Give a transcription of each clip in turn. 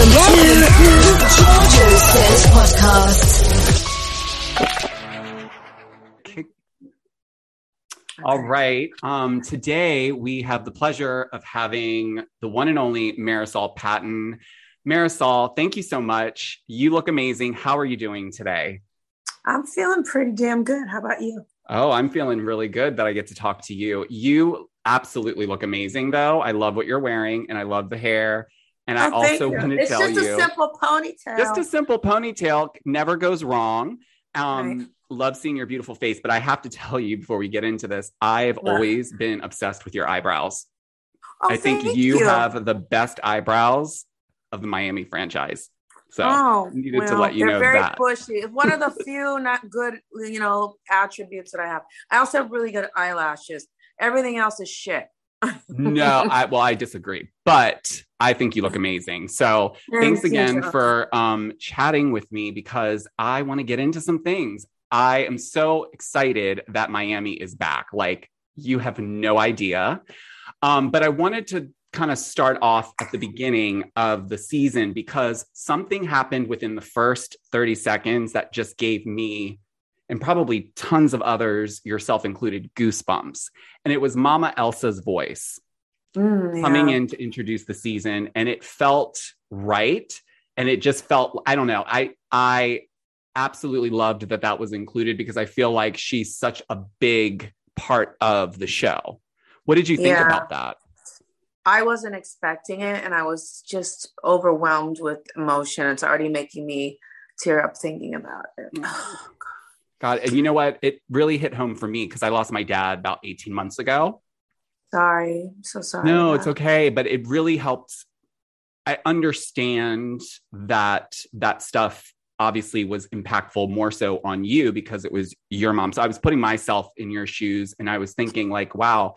Welcome to the Georgia Says Podcast. All right. Um, today we have the pleasure of having the one and only Marysol Patton. Marysol, thank you so much. You look amazing. How are you doing today? I'm feeling pretty damn good. How about you? Oh, I'm feeling really good that I get to talk to you. You absolutely look amazing, though. I love what you're wearing and I love the hair. And I Oh, thank also you. want to it's tell just you a simple ponytail. just a simple ponytail never goes wrong. Um, Right. Love seeing your beautiful face, but I have to tell you before we get into this, I've What? always been obsessed with your eyebrows. Oh, I think thank you, have the best eyebrows of the Miami franchise. So oh, needed to let you they're know very that. bushy. It's one of the few not good, you know, attributes that I have. I also have really good eyelashes. Everything else is shit. No, I well, I disagree, but I think you look amazing. So thanks Thank again for um, chatting with me because I want to get into some things. I am so excited that Miami is back. Like you have no idea. Um, but I wanted to kind of start off at the beginning of the season because something happened within the first 30 seconds that just gave me and probably tons of others, yourself included, goosebumps. And it was Mama Elsa's voice Mm, coming in to introduce the season and it felt right and it just felt i don't know i i absolutely loved that that was included because i feel like she's such a big part of the show what did you think Yeah. about that I wasn't expecting it, and I was just overwhelmed with emotion. It's already making me tear up thinking about it. God and you know what? It really hit home for me because i lost my dad about 18 months ago. Sorry, I'm so sorry. no it's okay. But it really helped i understand that that stuff obviously was impactful more so on you because it was your mom. So i was putting myself in your shoes and i was thinking like wow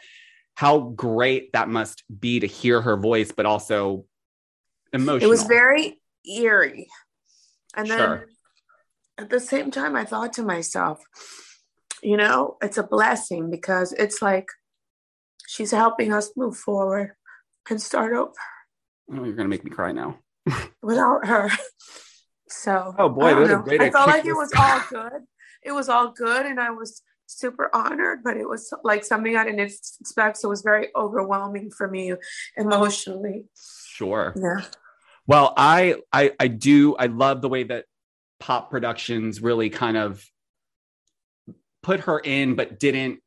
how great that must be to hear her voice but also emotional It was very eerie. And then Sure. At the same time, I thought to myself, you know, it's a blessing because it's like she's helping us move forward and start over oh you're gonna make me cry now without her. So, Oh, boy, I, what a great I felt like it was all good. It was all good, and I was super honored, but it was like something I didn't expect. So it was very overwhelming for me emotionally. sure Yeah. Well, I, I I do I love the way that pop productions really kind of put her in but didn't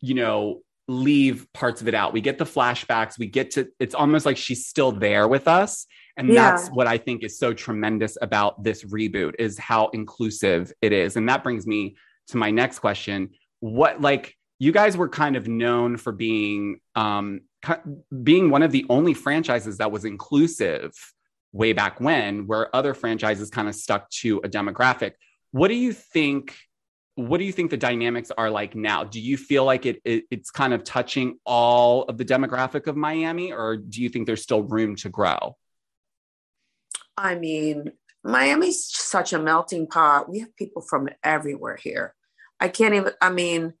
you know leave parts of it out. We get the flashbacks, we get to it's almost like she's still there with us and Yeah. that's what I think is so tremendous about this reboot is how inclusive it is. And that brings me to my next question. What like you guys were kind of known for being um being one of the only franchises that was inclusive way back when where other franchises kind of stuck to a demographic what do you think what do you think the dynamics are like now do you feel like it, it it's kind of touching all of the demographic of miami or do you think there's still room to grow I mean, Miami's such a melting pot. We have people from everywhere here. I can't even, I mean,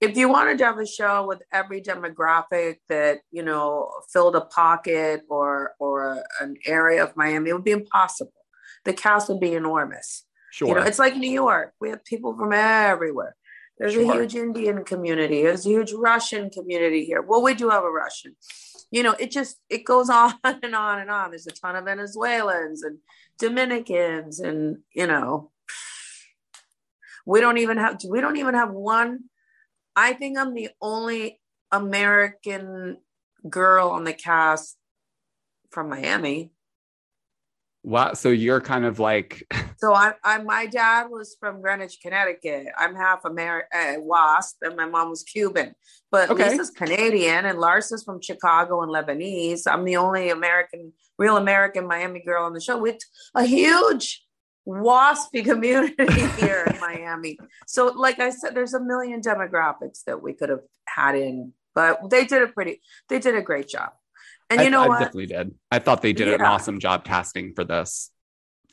if you wanted to have a show with every demographic that, you know, filled a pocket or or an area of Miami, it would be impossible. The cast would be enormous. sure You know, it's like New York. We have people from everywhere. There's Sure. a huge Indian community. There's a huge Russian community here. Well, we do have a Russian. You know, it just it goes on and on and on. There's a ton of Venezuelans and Dominicans, and you know, we don't even have we don't even have one. I think I'm the only American girl on the cast from Miami. wow so you're kind of like So I, I, my dad was from Greenwich, Connecticut. I'm half American, uh, Wasp, and my mom was Cuban. But Okay. Lisa's Canadian, and Larsa's from Chicago and Lebanese. I'm the only American, real American Miami girl on the show with a huge waspy community here in Miami. So, like I said, there's a million demographics that we could have had in, but they did a pretty, they did a great job. And you I, know I what? definitely did i thought they did an awesome job casting for this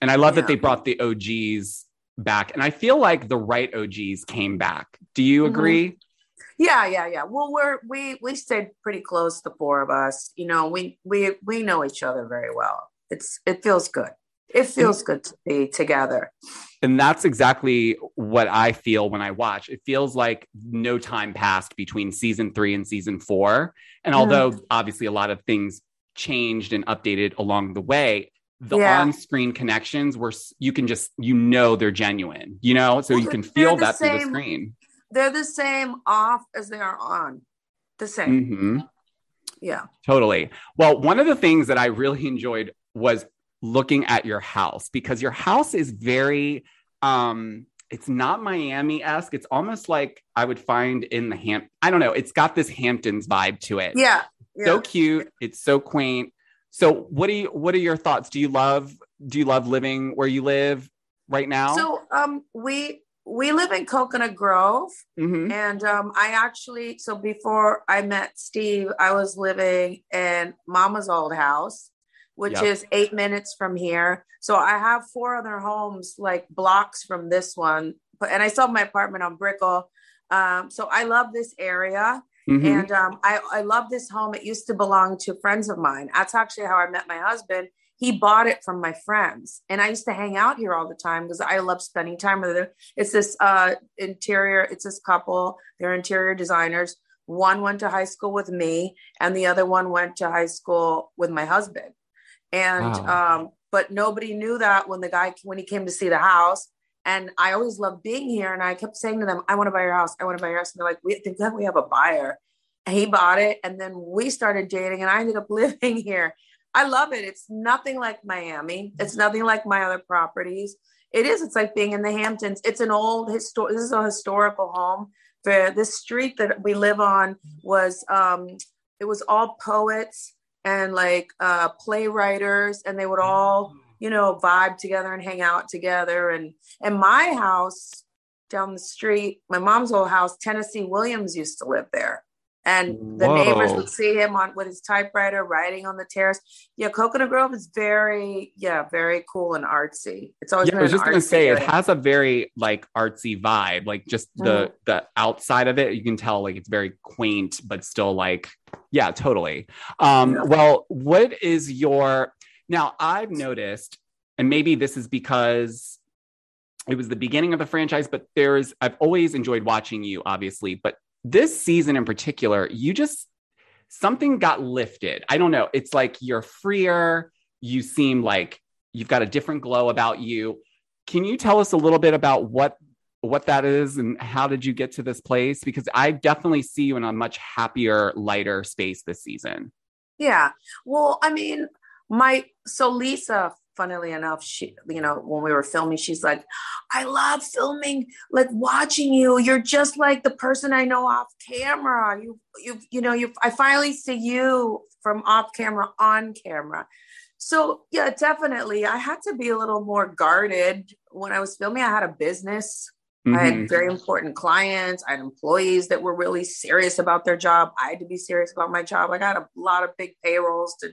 and i love that they brought the og's back and i feel like the right og's came back do you Mhm. agree Yeah, yeah, yeah. Well, we're we we stayed pretty close, the four of us. You know, we we we know each other very well. it's it feels good. It feels good to be together. And that's exactly what I feel when I watch. It feels like no time passed between season three and season four. And although obviously a lot of things changed and updated along the way, the Yeah. on-screen connections were you can just you know they're genuine, you know, so you can feel that through the screen. They're the same off as they are on. The same. hmm Yeah. Totally. Well, one of the things that I really enjoyed was looking at your house because your house is very um it's not Miami-esque. It's almost like I would find in the Ham I don't know, it's got this Hamptons vibe to it. Yeah. Yeah. So cute, it's so quaint. So what do you what are your thoughts? Do you love do you love living where you live right now? So um we we live in Coconut Grove Mhm. and um I actually so before I met Steve, I was living in Mama's old house, which Yep. is 8 minutes from here. So I have four other homes like blocks from this one. But and I still have my apartment on Brickell. Um so I love this area. Mhm. And um, I, I love this home. It used to belong to friends of mine. That's actually how I met my husband. He bought it from my friends. And I used to hang out here all the time because I love spending time with them. It's this uh, interior, it's this couple. They're interior designers. One went to high school with me, and the other one went to high school with my husband. And Wow. um, but nobody knew that when the guy when he came to see the house. And I always loved being here. And I kept saying to them, I want to buy your house. I want to buy your house. And they're like, we think that we have a buyer. And he bought it. And then we started dating and I ended up living here. I love it. It's nothing like Miami. It's nothing like my other properties. It is. It's like being in the Hamptons. It's an old historic. This is a historical home. The this street that we live on was um it was all poets and like uh playwriters and they would all you know vibe together and hang out together. And and my house down the street my mom's old house tennessee williams used to live there and the neighbors would see him on with his typewriter writing on the terrace yeah coconut grove is very yeah very cool and artsy it's always Yeah, I was just gonna say it has a very like artsy vibe, like just the the outside of it. You can tell like it's very quaint, but still like yeah, totally. Um, Yeah. well, what is your now? I've noticed, and maybe this is because it was the beginning of the franchise, but there's I've always enjoyed watching you, obviously, but this season in particular, you just something got lifted. I don't know. It's like you're freer. You seem like you've got a different glow about you. Can you tell us a little bit about what what that is and how did you get to this place? Because I definitely see you in a much happier, lighter space this season. Yeah. Well, I mean, my so Lisa, funnily enough, she, you know, when we were filming, she's like, I love filming, like watching you. You're just like the person I know off camera. You, you, you know, you. I finally see you from off camera on camera. So yeah, definitely, I had to be a little more guarded when I was filming. I had a business. I Mhm. had very important clients. I had employees that were really serious about their job. I had to be serious about my job. I got a lot of big payrolls to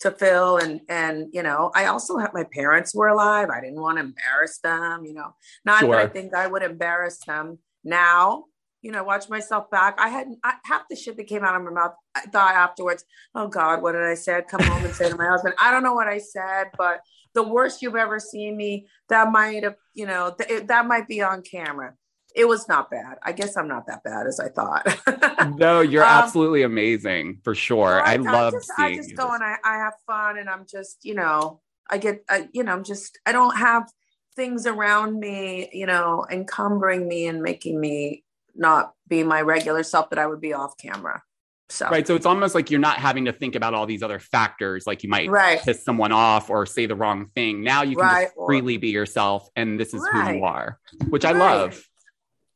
to fill and and you know i also had my parents were alive i didn't want to embarrass them you know. Not that i think i would embarrass them now you know watch myself back i had I, half the shit that came out of my mouth i thought afterwards oh god what did i say? I'd come home and say to my husband. I don't know what i said but the worst you've ever seen me that might have you know th- it, that might be on camera it was not bad i guess i'm not that bad as i thought No, you're Um, absolutely amazing for sure. I, love just, seeing I just you go and I, I have fun and I'm just, you know, I get, I, you know, I'm just, I don't have things around me, you know, encumbering me and making me not be my regular self that I would be off camera. So, Right. So it's almost like you're not having to think about all these other factors, like you might right. piss someone off or say the wrong thing. Now you can Right, just freely be yourself, and this is who you are, which I love.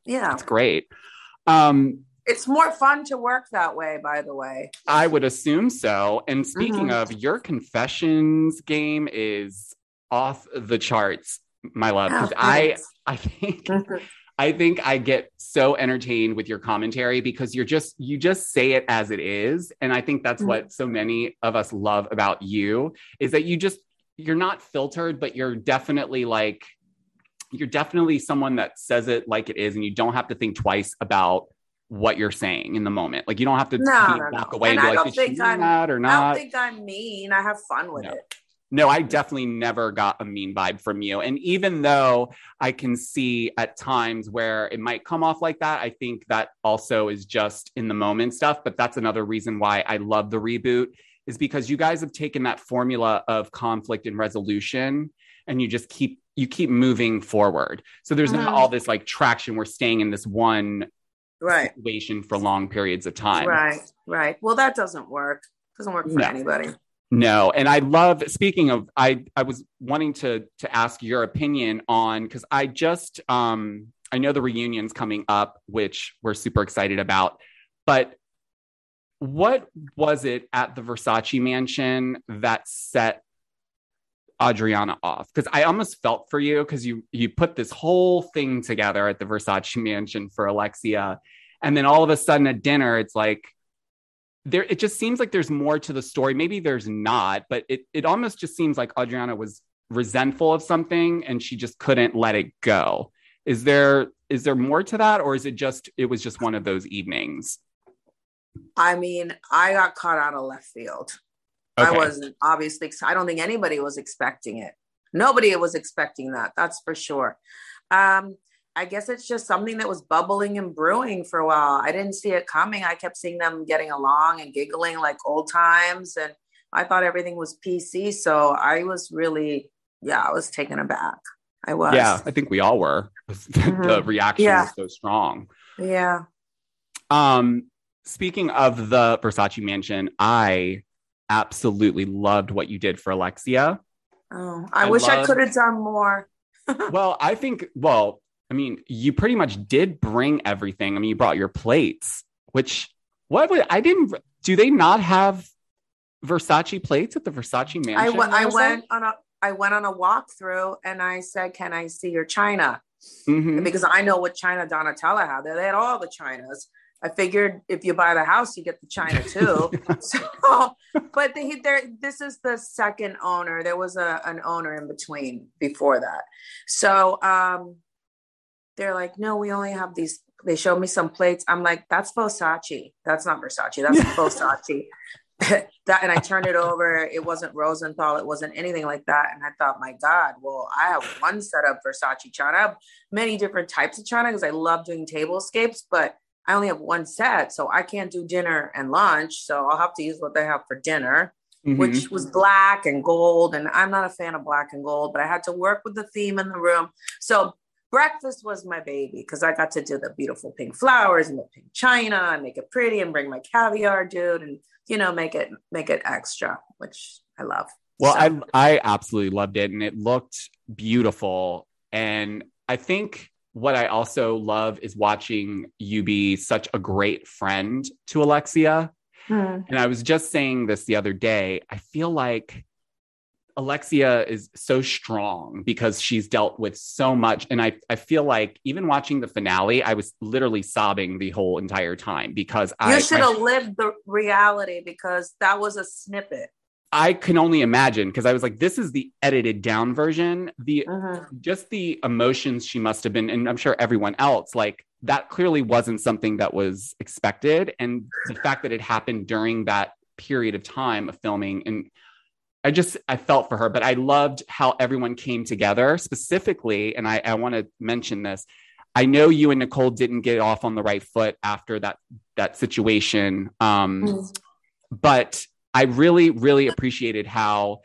Yeah. That's great. Um, It's more fun to work that way, by the way. I would assume so. And speaking Mhm. of, your confessions game is off the charts, my love. Oh, Because I. I think, I think I get so entertained with your commentary because you're just, you just say it as it is, and I think that's Mhm. what so many of us love about you is that you just, you're not filtered, but you're definitely like, you're definitely someone that says it like it is, and you don't have to think twice about what you're saying in the moment. Like you don't have to No, no, no. walk away and, And be I like, don't did she think I'm- that or I don't not? think I'm mean. I have fun with it. No, I definitely never got a mean vibe from you. And even though I can see at times where it might come off like that, I think that also is just in the moment stuff. But that's another reason why I love the reboot is because you guys have taken that formula of conflict and resolution and you just keep you keep moving forward. So there's not Mhm. all this like traction. We're staying in this one Right. situation for long periods of time. Right. Right. Well, that doesn't work. Doesn't work for No. anybody. No, and I love speaking of I I was wanting to to ask your opinion on cuz I just um I know the reunion's coming up which we're super excited about. But what was it at the Versace mansion that set Adriana off? Cuz I almost felt for you cuz you you put this whole thing together at the Versace mansion for Alexia and then all of a sudden at dinner it's like there it just seems like there's more to the story maybe there's not but it it almost just seems like adriana was resentful of something and she just couldn't let it go is there is there more to that or is it just it was just one of those evenings I mean, I got caught out of left field. I wasn't obviously, I don't think anybody was expecting it. Nobody was expecting that. That's for sure. Um, I guess it's just something that was bubbling and brewing for a while. I didn't see it coming. I kept seeing them getting along and giggling like old times. And I thought everything was PC. So I was really, yeah, I was taken aback. I was. yeah i think we all were the Mhm. reaction Yeah. was so strong Yeah. um speaking of the versace mansion i absolutely loved what you did for alexia Oh, I, I wish I could have done more. well, I think, well, I mean, you pretty much did bring everything. I mean, you brought your plates, which what would I didn't do they not have Versace plates at the Versace mansion? I went. I went on a. I went on a walkthrough and I said, "Can I see your china?" Mhm. Because I know what china Donatella had. They had all the chinas. I figured if you buy the house, you get the china too. so, but they, this is the second owner. There was a an owner in between before that. So um, they're like, no, we only have these. They showed me some plates. I'm like, that's Versace. That's not Versace. That's Versace. that and I turned it over. It wasn't Rosenthal. It wasn't anything like that. And I thought, my God, well, I have one set of Versace china. I have many different types of china because I love doing tablescapes, but I only have one set, so I can't do dinner and lunch. So I'll have to use what they have for dinner, Mhm. which was black and gold. And I'm not a fan of black and gold, but I had to work with the theme in the room. So breakfast was my baby because I got to do the beautiful pink flowers and the pink china and make it pretty and bring my caviar dude and you know make it make it extra, which I love. Well, So- I I absolutely loved it and it looked beautiful. And I think what I also love is watching you be such a great friend to Alexia. Hmm. And I was just saying this the other day. I feel like Alexia is so strong because she's dealt with so much. And I, I feel like even watching the finale, I was literally sobbing the whole entire time because I, you should have lived the reality because that was a snippet. I can only imagine because I was like, this is the edited down version. The Mhm. just the emotions she must have been, and I'm sure everyone else, like that clearly wasn't something that was expected. And the fact that it happened during that period of time of filming, and I just I felt for her, but I loved how everyone came together specifically. And I, I want to mention this. I know you and Nicole didn't get off on the right foot after that that situation. Um, Mm. but I really, really appreciated how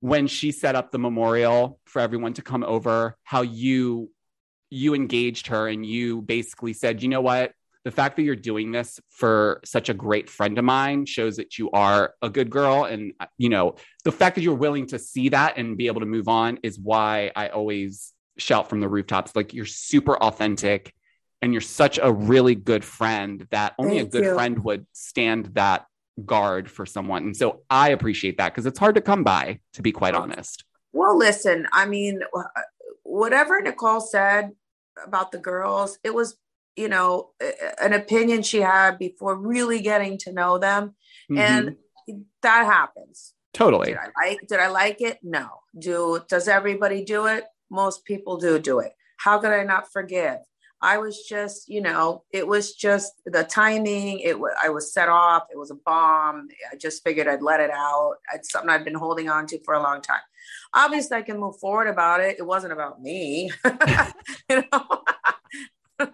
when she set up the memorial for everyone to come over, how you you engaged her and you basically said, you know what? The fact that you're doing this for such a great friend of mine shows that you are a good girl. And, uh, you know, the fact that you're willing to see that and be able to move on is why I always shout from the rooftops like, you're super authentic and you're such a really good friend that only Thank a good you. friend would stand that guard for someone. And so I appreciate that because it's hard to come by, to be quite honest. Well, listen, I mean, whatever Nicole said about the girls, it was, you know, an opinion she had before really getting to know them. Mhm. And that happens. totally. Did I like did I like it? No. Do does everybody do it? Most people do do it. How could I not forgive? I was just, you know, it was just the timing. It was I was set off. It was a bomb. I just figured I'd let it out. It's something I'd been holding on to for a long time. Obviously, I can move forward about it. It wasn't about me, you know.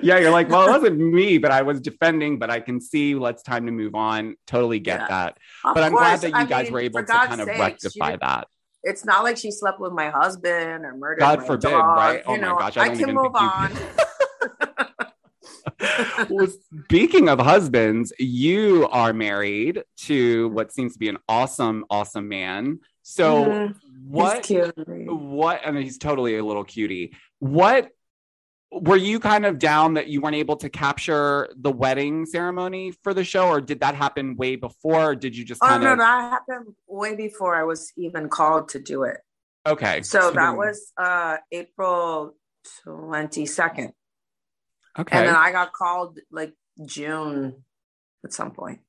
yeah, you're like, well, it wasn't me, but I was defending. But I can see. Let's time to move on. Totally get Yeah. that. Of But I'm course, glad that you I guys mean, were able to God's kind of sakes, she rectify that. It's not like she slept with my husband or murdered God forbid, dog, right? Oh you my know, gosh, I I, can even move on. well, speaking of husbands, you are married to what seems to be an awesome, awesome man. So, Mhm. what, He's cute. what, I mean, he's totally a little cutie. What were you kind of down that you weren't able to capture the wedding ceremony for the show, or did that happen way before? Or did you just Oh no, of that happened way before I was even called to do it. okay? So that then- was uh April twenty second, okay. and then I got called like June at some point.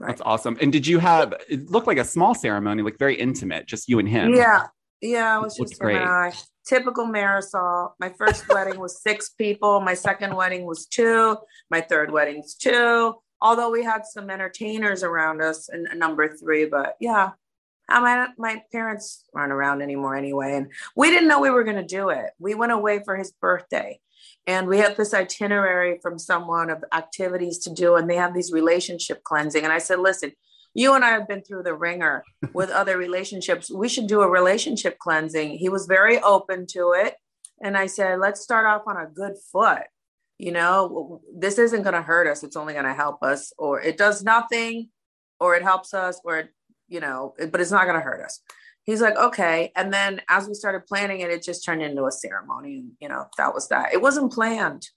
Right. That's awesome. And did you have? It looked like a small ceremony, like very intimate, just you and him. Yeah, yeah, it was Looked just great. Typical Marysol. My first wedding was six people. My second wedding was two. My third wedding's two. Although we had some entertainers around us and number three, but yeah. Uh, My, my parents aren't around anymore anyway. And we didn't know we were going to do it. We went away for his birthday and we had this itinerary from someone of activities to do. And they have these relationship cleansing. And I said, listen, you and I have been through the ringer with other relationships. We should do a relationship cleansing. He was very open to it. And I said, let's start off on a good foot. You know, this isn't going to hurt us. It's only going to help us, or it does nothing, or it helps us, or, it, you know, it- but it's not going to hurt us. He's like, okay. And then as we started planning it, it just turned into a ceremony. And, you know, that was that. It wasn't planned.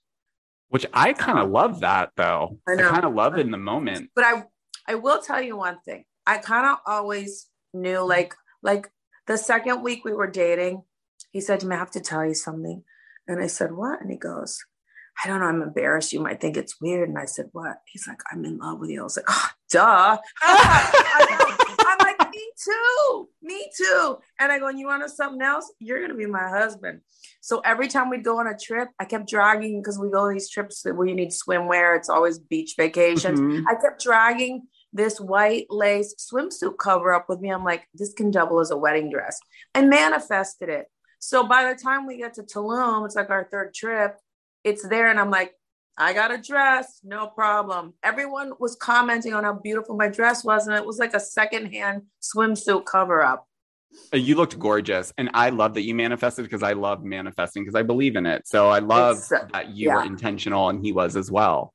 Which I kind of love that though. I I, kind of love it in the moment. but I I will tell you one thing. I kind of always knew like like the second week we were dating, he said to me, I have to tell you something. And I said, What? And he goes, I don't know, I'm embarrassed. You might think it's weird. And I said, What? He's like, I'm in love with you. I was like, oh, duh. I'm like, me too. Me too. And I go, and you want to something else? You're gonna be my husband. So every time we'd go on a trip, I kept dragging because we go on these trips where you need swimwear. It's always beach vacations. Mhm. I kept dragging this white lace swimsuit cover up with me. I'm like, this can double as a wedding dress. I manifested it. So by the time we get to Tulum, it's like our third trip, it's there. And I'm like, I got a dress, no problem. Everyone was commenting on how beautiful my dress was. And it was like a secondhand swimsuit cover up. Uh, You looked gorgeous. And I love that you manifested because I love manifesting because I believe in it. So I love It's, uh, that you were intentional and he was as well.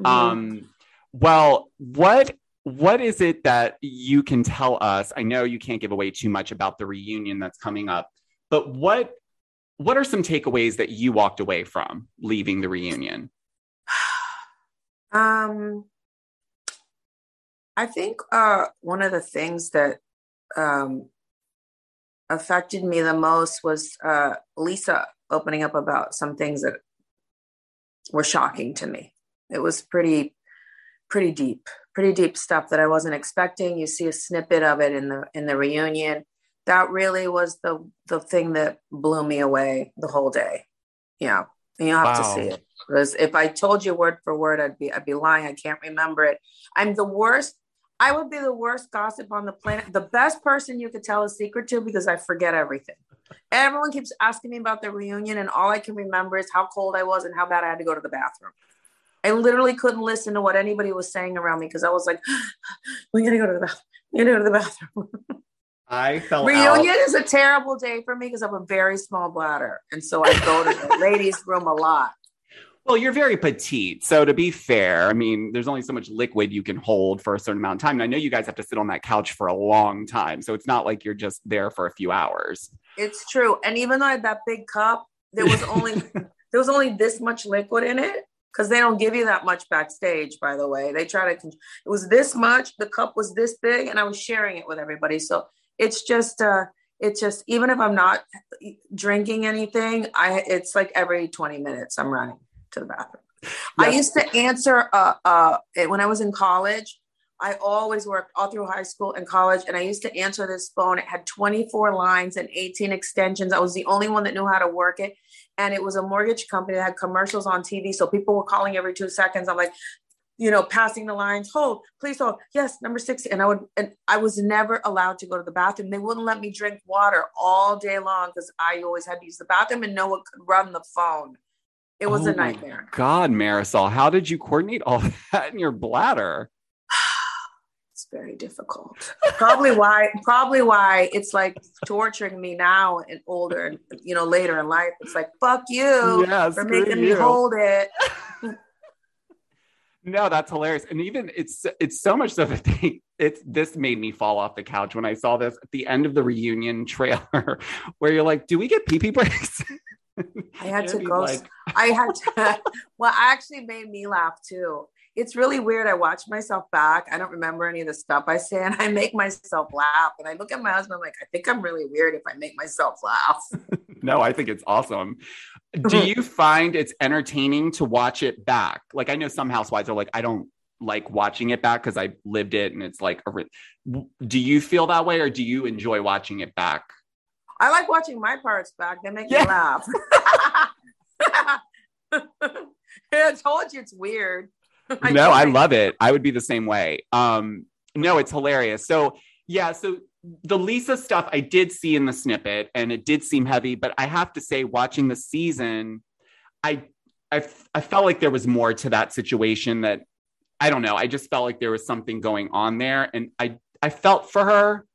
Mhm. Um, well, what what is it that you can tell us? I know you can't give away too much about the reunion that's coming up, but what what are some takeaways that you walked away from leaving the reunion? Um, I think uh, one of the things that um, affected me the most was uh, Lisa opening up about some things that were shocking to me. It was pretty, pretty deep, pretty deep stuff that I wasn't expecting. You see a snippet of it in the in the reunion. That really was the the thing that blew me away the whole day. Yeah, and you have Wow. to see it because if I told you word for word, I'd be I'd be lying. I can't remember it. I'm the worst. I would be the worst gossip on the planet. The best person you could tell a secret to because I forget everything. Everyone keeps asking me about the reunion, and all I can remember is how cold I was and how bad I had to go to the bathroom. I literally couldn't listen to what anybody was saying around me because I was like, "We gotta go to the bathroom. We gotta go to the bathroom." I fell Reunion is a terrible day for me because I have a very small bladder, and so I go to the ladies' room a lot. Well, you're very petite. So to be fair, I mean, there's only so much liquid you can hold for a certain amount of time. And I know you guys have to sit on that couch for a long time. So it's not like you're just there for a few hours. It's true. And even though I had that big cup, there was only there was only this much liquid in it because they don't give you that much backstage. By the way, they try to. It was this much. The cup was this big, and I was sharing it with everybody. So it's just. uh it's just even if I'm not drinking anything, I it's like every 20 minutes I'm running to the bathroom. I used to answer uh uh when I was in college, I always worked all through high school and college, and I used to answer this phone. It had 24 lines and 18 extensions. I was the only one that knew how to work it. And it was a mortgage company that had commercials on TV. So people were calling every two seconds. I'm like, you know, passing the lines, hold, please hold. Yes, number six. And I would, and I was never allowed to go to the bathroom. They wouldn't let me drink water all day long because I always had to use the bathroom and no one could run the phone. It was Oh a nightmare. God, Marysol, how did you coordinate all that in your bladder? It's very difficult. Probably why, probably why it's like torturing me now and older and you know later in life. It's like fuck you Yeah, for making me hold it. No, that's hilarious. And even it's it's so much so that they it's this made me fall off the couch when I saw this at the end of the reunion trailer where you're like, do we get pee pee breaks? I had to go. like, I had to. well, actually made me laugh too. It's really weird. I watch myself back. I don't remember any of the stuff I say, and I make myself laugh. And I look at my husband. I'm like, I think I'm really weird if I make myself laugh. no, I think it's awesome. Do you find it's entertaining to watch it back? Like I know some housewives are like, I don't like watching it back because I lived it and it's like, a re- do you feel that way or do you enjoy watching it back? I like watching my parts back. They make Yeah. me laugh. I told you it's weird. no, I love it. I would be the same way. Um, no, it's hilarious. So yeah, so the Lisa stuff I did see in the snippet, and it did seem heavy. But I have to say, watching the season, I I, I felt like there was more to that situation. That I don't know. I just felt like there was something going on there, and I I felt for her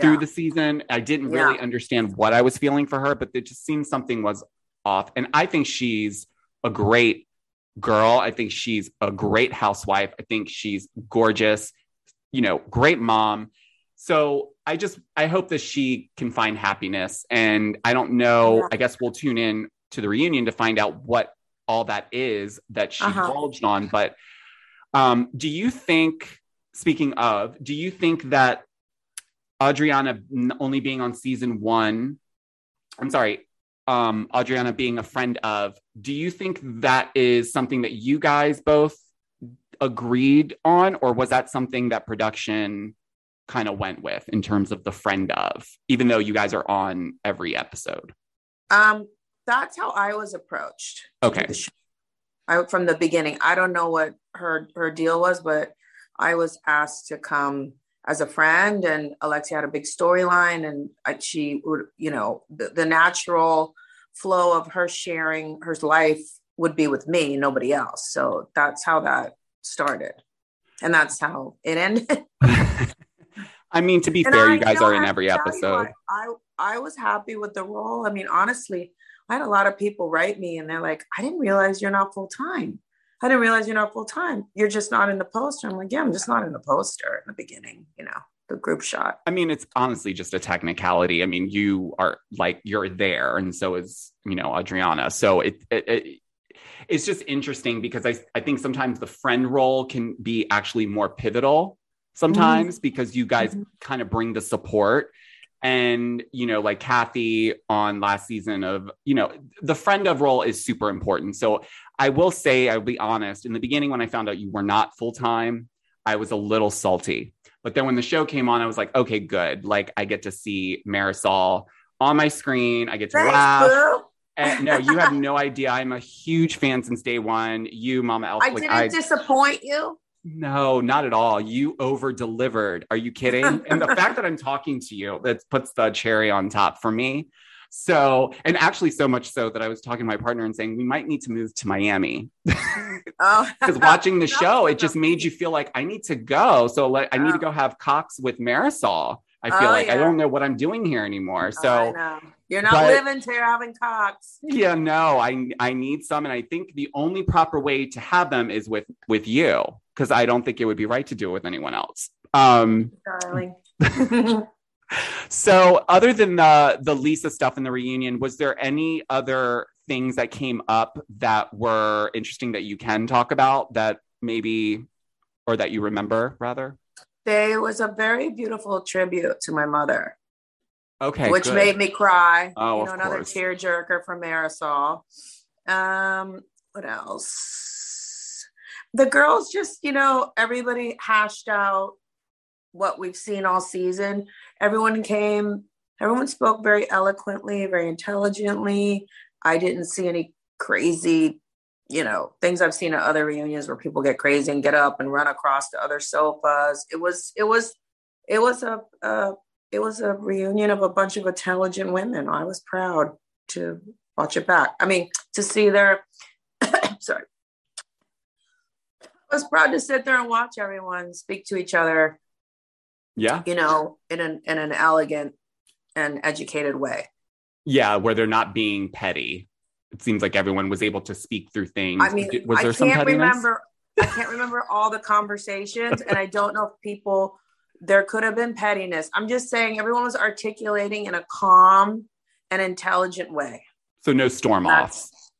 through Yeah. the season. I didn't Yeah. really understand what I was feeling for her, but it just seemed something was off. And I think she's a great girl. I think she's a great housewife. I think she's gorgeous, you know, great mom. So I just I hope that she can find happiness. And I don't know. I guess we'll tune in to the reunion to find out what all that is that she Uh-huh. bulged on. But um, do you think, speaking of, do you think that Adriana only being on season one, I'm sorry, um, Adriana being a friend of, do you think that is something that you guys both agreed on, or was that something that production kind of went with in terms of the friend of, even though you guys are on every episode? Um, that's how I was approached. Okay. I from the beginning. I don't know what her her deal was, but I was asked to come as a friend, and Alexia had a big storyline, and I, she would, you know, the, the natural flow of her sharing her life would be with me, nobody else. So that's how that started, and that's how it ended. I mean, to be And fair, I- you guys know, are in every you, episode. I I was happy with the role. I mean, honestly, I had a lot of people write me and they're like, I didn't realize you're not full time. I didn't realize you're not full time. You're just not in the poster. I'm like, yeah, I'm just not in the poster in the beginning, you know, the group shot. I mean, it's honestly just a technicality. I mean, you are like you're there, and so is you know Adriana. So it, it, it it's just interesting because I I think sometimes the friend role can be actually more pivotal sometimes because you guys Mhm. kind of bring the support. And you know, like Kathy on last season of you know the friend of role is super important. So I will say, I'll be honest. In the beginning, when I found out you were not full time, I was a little salty. But then when the show came on, I was like, okay, good. Like I get to see Marysol on my screen. I get to Thanks, laugh. And eh, no, you have no idea. I'm a huge fan since day one. You, Mama Elf. I like, didn't disappoint you. no, not at all. You over delivered. Are you kidding? and the fact that I'm talking to you, that puts the cherry on top for me. So, and actually, so much so that I was talking to my partner and saying we might need to move to Miami Oh, because watching the show, it just made you feel like I need to go. So, like, I need to Oh. go have Cox with Marysol. I feel Oh, like I don't know what I'm doing here anymore. So, know. you're not but- living till you're having cocks. yeah, no, I I need some, and I think the only proper way to have them is with with you because I don't think it would be right to do it with anyone else. Um, darling. So other than the the Lisa stuff in the reunion, was there any other things that came up that were interesting that you can talk about that maybe or that you remember rather? there was a very beautiful tribute to my mother, Okay, which good. made me cry. Oh, you of know, another course. tearjerker from Marysol. Um, what else? the girls just, you know, everybody hashed out what we've seen all season. Everyone came, everyone spoke very eloquently, very intelligently. I didn't see any crazy, you know, things I've seen at other reunions where people get crazy and get up and run across the other sofas. It was, it was, it was a, it was a reunion of a bunch of intelligent women. I was proud to watch it back. I mean, to see their, sorry, I was proud to sit there and watch everyone speak to each other. Yeah. You know, in an in an elegant and educated way. Yeah, where they're not being petty. It seems like everyone was able to speak through things. I mean, was there I some can't pettiness? remember. I can't remember all the conversations, and I don't know if people. There could have been pettiness. I'm just saying everyone was articulating in a calm and intelligent way. So no storm off. That's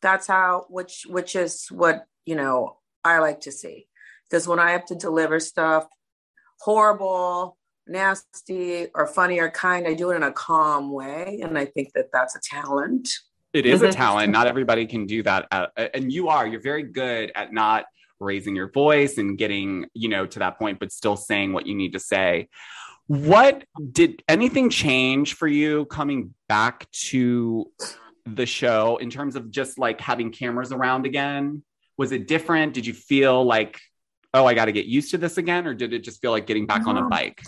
that's how which which is what you know I like to see. Because when I have to deliver stuff horrible, nasty, or funny or kind, I do it in a calm way, and I think that that's a talent. It is a Mhm. talent. Not everybody can do that. Uh, and you are. You're very good at not raising your voice and getting, you know, to that point, but still saying what you need to say. What did anything change for you coming back to the show in terms of just like having cameras around again? Was it different? Did you feel like, oh, I got to get used to this again? Or did it just feel like getting back on a bike?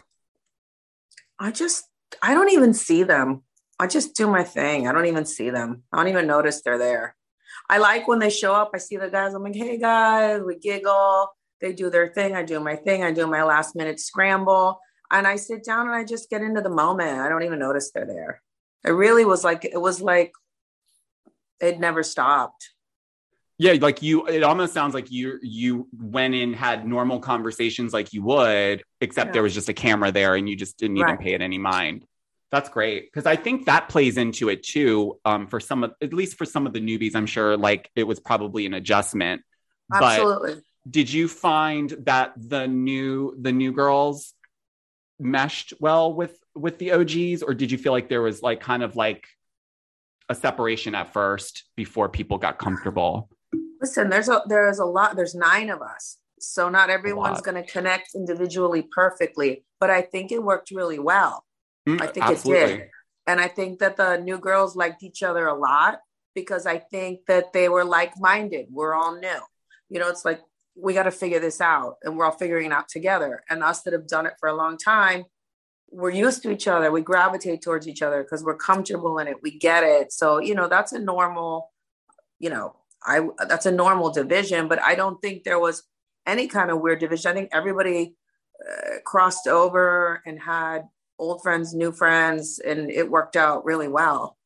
I just I don't even see them. I just do my thing. I don't even see them. I don't even notice they're there. I like when they show up. I see the guys. I'm like, hey guys, we giggle. They do their thing. I do my thing. I do my last minute scramble. And I sit down and I just get into the moment. I don't even notice they're there. It really was like it was like it never stopped. Yeah, like you it almost sounds like you you went in had normal conversations like you would, except Yeah. there was just a camera there and you just didn't even pay it any mind. That's great because I think that plays into it too. Um, for some of at least for some of the newbies, I'm sure like it was probably an adjustment. But Absolutely. did you find that the new the new girls meshed well with with the OGs, or did you feel like there was like kind of like a separation at first before people got comfortable? Listen, there's a there's a lot. There's nine of us, so not everyone's going to connect individually perfectly. But I think it worked really well. Mm, I think it did. And I think that the new girls liked each other a lot because I think that they were like minded. We're all new. You know, it's like we got to figure this out and we're all figuring it out together. And us that have done it for a long time, we're used to each other. We gravitate towards each other because we're comfortable in it. We get it. So, you know, that's a normal, you know, I that's a normal division, but I don't think there was any kind of weird division. I think everybody uh, crossed over and had old friends, new friends, and it worked out really well.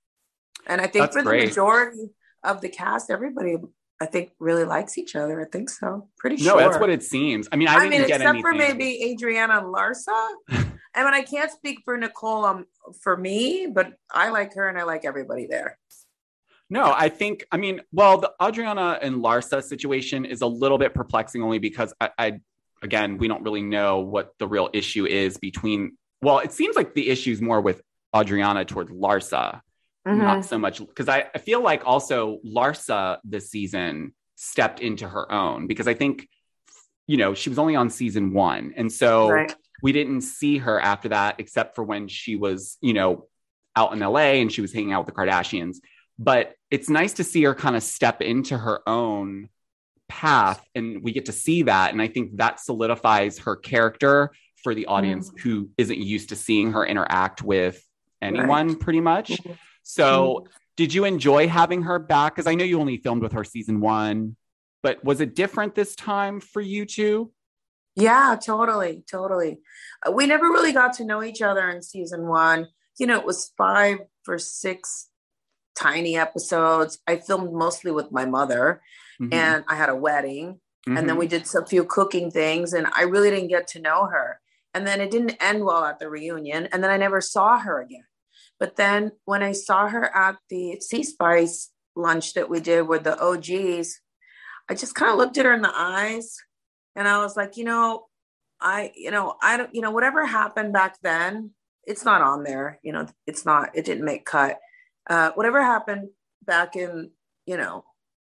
And I think That's for great. the majority of the cast, everybody I think really likes each other. I think so. Pretty No, sure. No, that's what it seems. I mean, I, I, didn't mean, get except anything. for maybe Adriana and Larsa. I mean, I can't speak for Nicole um, for me, but I like her and I like everybody there. No, I think, I mean, well, the Adriana and Larsa situation is a little bit perplexing only because I, I, again, we don't really know what the real issue is between, well, it seems like the issue is more with Adriana toward Larsa, Mm-hmm. not so much because I, I feel like also Larsa this season stepped into her own because I think, you know, she was only on season one. And so Right. we didn't see her after that except for when she was you know out in la and she was hanging out with the kardashians but it's nice to see her kind of step into her own path and we get to see that. And i think that solidifies her character for the audience who isn't used to seeing her interact with anyone pretty much. Mhm. so did you enjoy having her back? Because i know you only filmed with her season one but was it different this time for you two? Yeah, totally, totally. We never really got to know each other in season one. You know, it was five or six tiny episodes. I filmed mostly with my mother, Mhm. and I had a wedding, and then Mhm. we did a few cooking things, and I really didn't get to know her. And then it didn't end well at the reunion, and then I never saw her again. But then when I saw her at the Sea Spice lunch that we did with the OGs, I just kind of looked at her in the eyes and I was like, you know, I, you know, I don't, you know, whatever happened back then, it's not on there. You know, it's not, it didn't make cut. Uh, whatever happened back in, you know,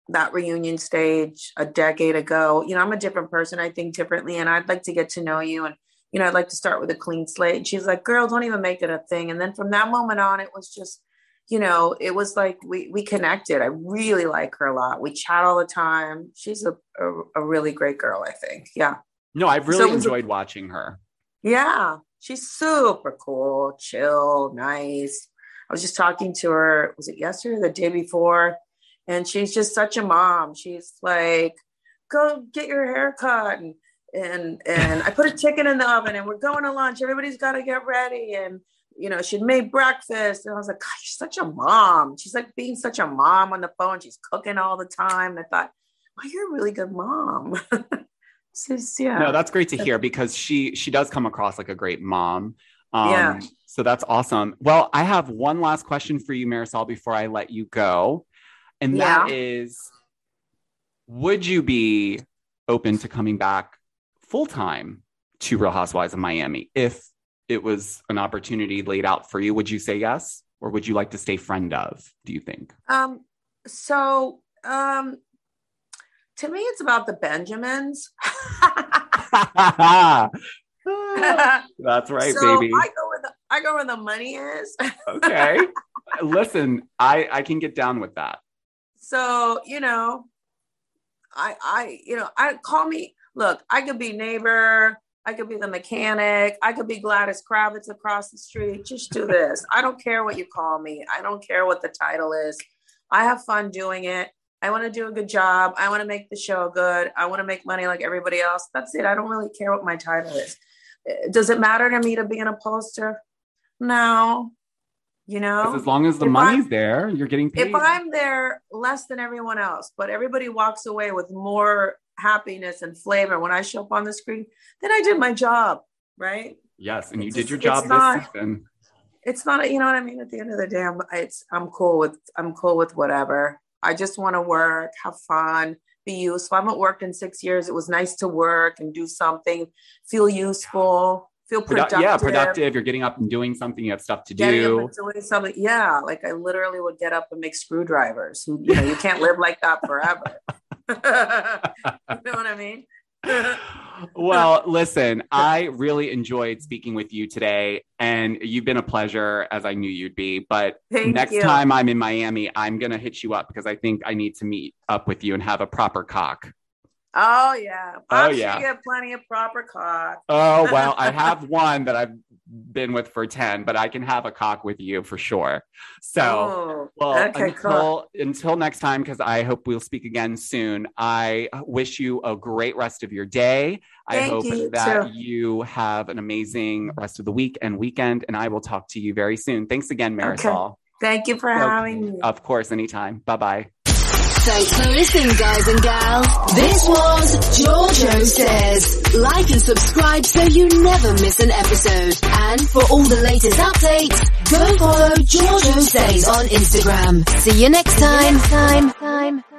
that reunion stage a decade ago. You know, I'm a different person. I think differently, and I'd like to get to know you. And you know, I'd like to start with a clean slate. And she's like, "Girl, don't even make it a thing." And then from that moment on, it was just, you know, it was like we we connected. I really like her a lot. We chat all the time. She's a a, a really great girl. I think. Yeah. No, I've really so enjoyed watching her. Yeah, she's super cool, chill, nice. I was just talking to her. Was it yesterday or the day before? and she's just such a mom. She's like, go get your hair cut and and and I put a chicken in the oven and we're going to lunch. Everybody's got to get ready. And you know, she'd made breakfast. And I was like, God, she's such a mom. She's like being such a mom on the phone. She's cooking all the time. And I thought, oh, you're a really good mom. Just, yeah. No, that's great to hear because she she does come across like a great mom. Um, yeah. So that's awesome. Well, I have one last question for you, Marysol, before I let you go. And yeah. that is would you be open to coming back full time to Real Housewives of Miami if it was an opportunity laid out for you? Would you say yes? Or would you like to stay friend of, do you think? Um, so um to me it's about the Benjamins. That's right, so baby. I go where the I go where the money is. okay. Listen, I I can get down with that. So, you know, I, I, you know, I call me, look, I could be neighbor, I could be the mechanic, I could be Gladys Kravitz across the street. Just do this. I don't care what you call me. I don't care what the title is. I have fun doing it. I want to do a good job. I want to make the show good. I want to make money like everybody else. That's it. I don't really care what my title is. Does it matter to me to be an upholster? No, you know? As long as the money's I'm, there you're getting paid. If i'm there less than everyone else but everybody walks away with more happiness and flavor when i show up on the screen then i did my job right? Yes and you it's did your job this not, season. It's not you know what i mean? At the end of the day i'm it's i'm cool with i'm cool with whatever. I just want to work have fun be useful i haven't worked in six years it was nice to work and do something feel useful feel productive. yeah, productive. You're getting up and doing something. You have stuff to do. doing something. Yeah, like I literally would get up and make screwdrivers. You know, you can't live like that forever. you know what I mean? well, listen, I really enjoyed speaking with you today, and you've been a pleasure as I knew you'd be. But Thank next you. time I'm in Miami, I'm going to hit you up because I think I need to meet up with you and have a proper cock. Oh yeah. I'm oh yeah. You have plenty of proper cock. Oh well, I have one that I've been with for 10, but I can have a cock with you for sure. So oh, well okay, until cool. until next time, because I hope we'll speak again soon. I wish you a great rest of your day. Thank I hope you that too. you have an amazing rest of the week and weekend, and I will talk to you very soon. Thanks again, Marysol. Okay. Thank you for okay. having me. Of course, anytime. Bye bye. Thanks for listening, guys and gals. This was Georgiou Says. Like and subscribe so you never miss an episode. And for all the latest updates, go follow Georgiou Says on Instagram. See you next time. time. time.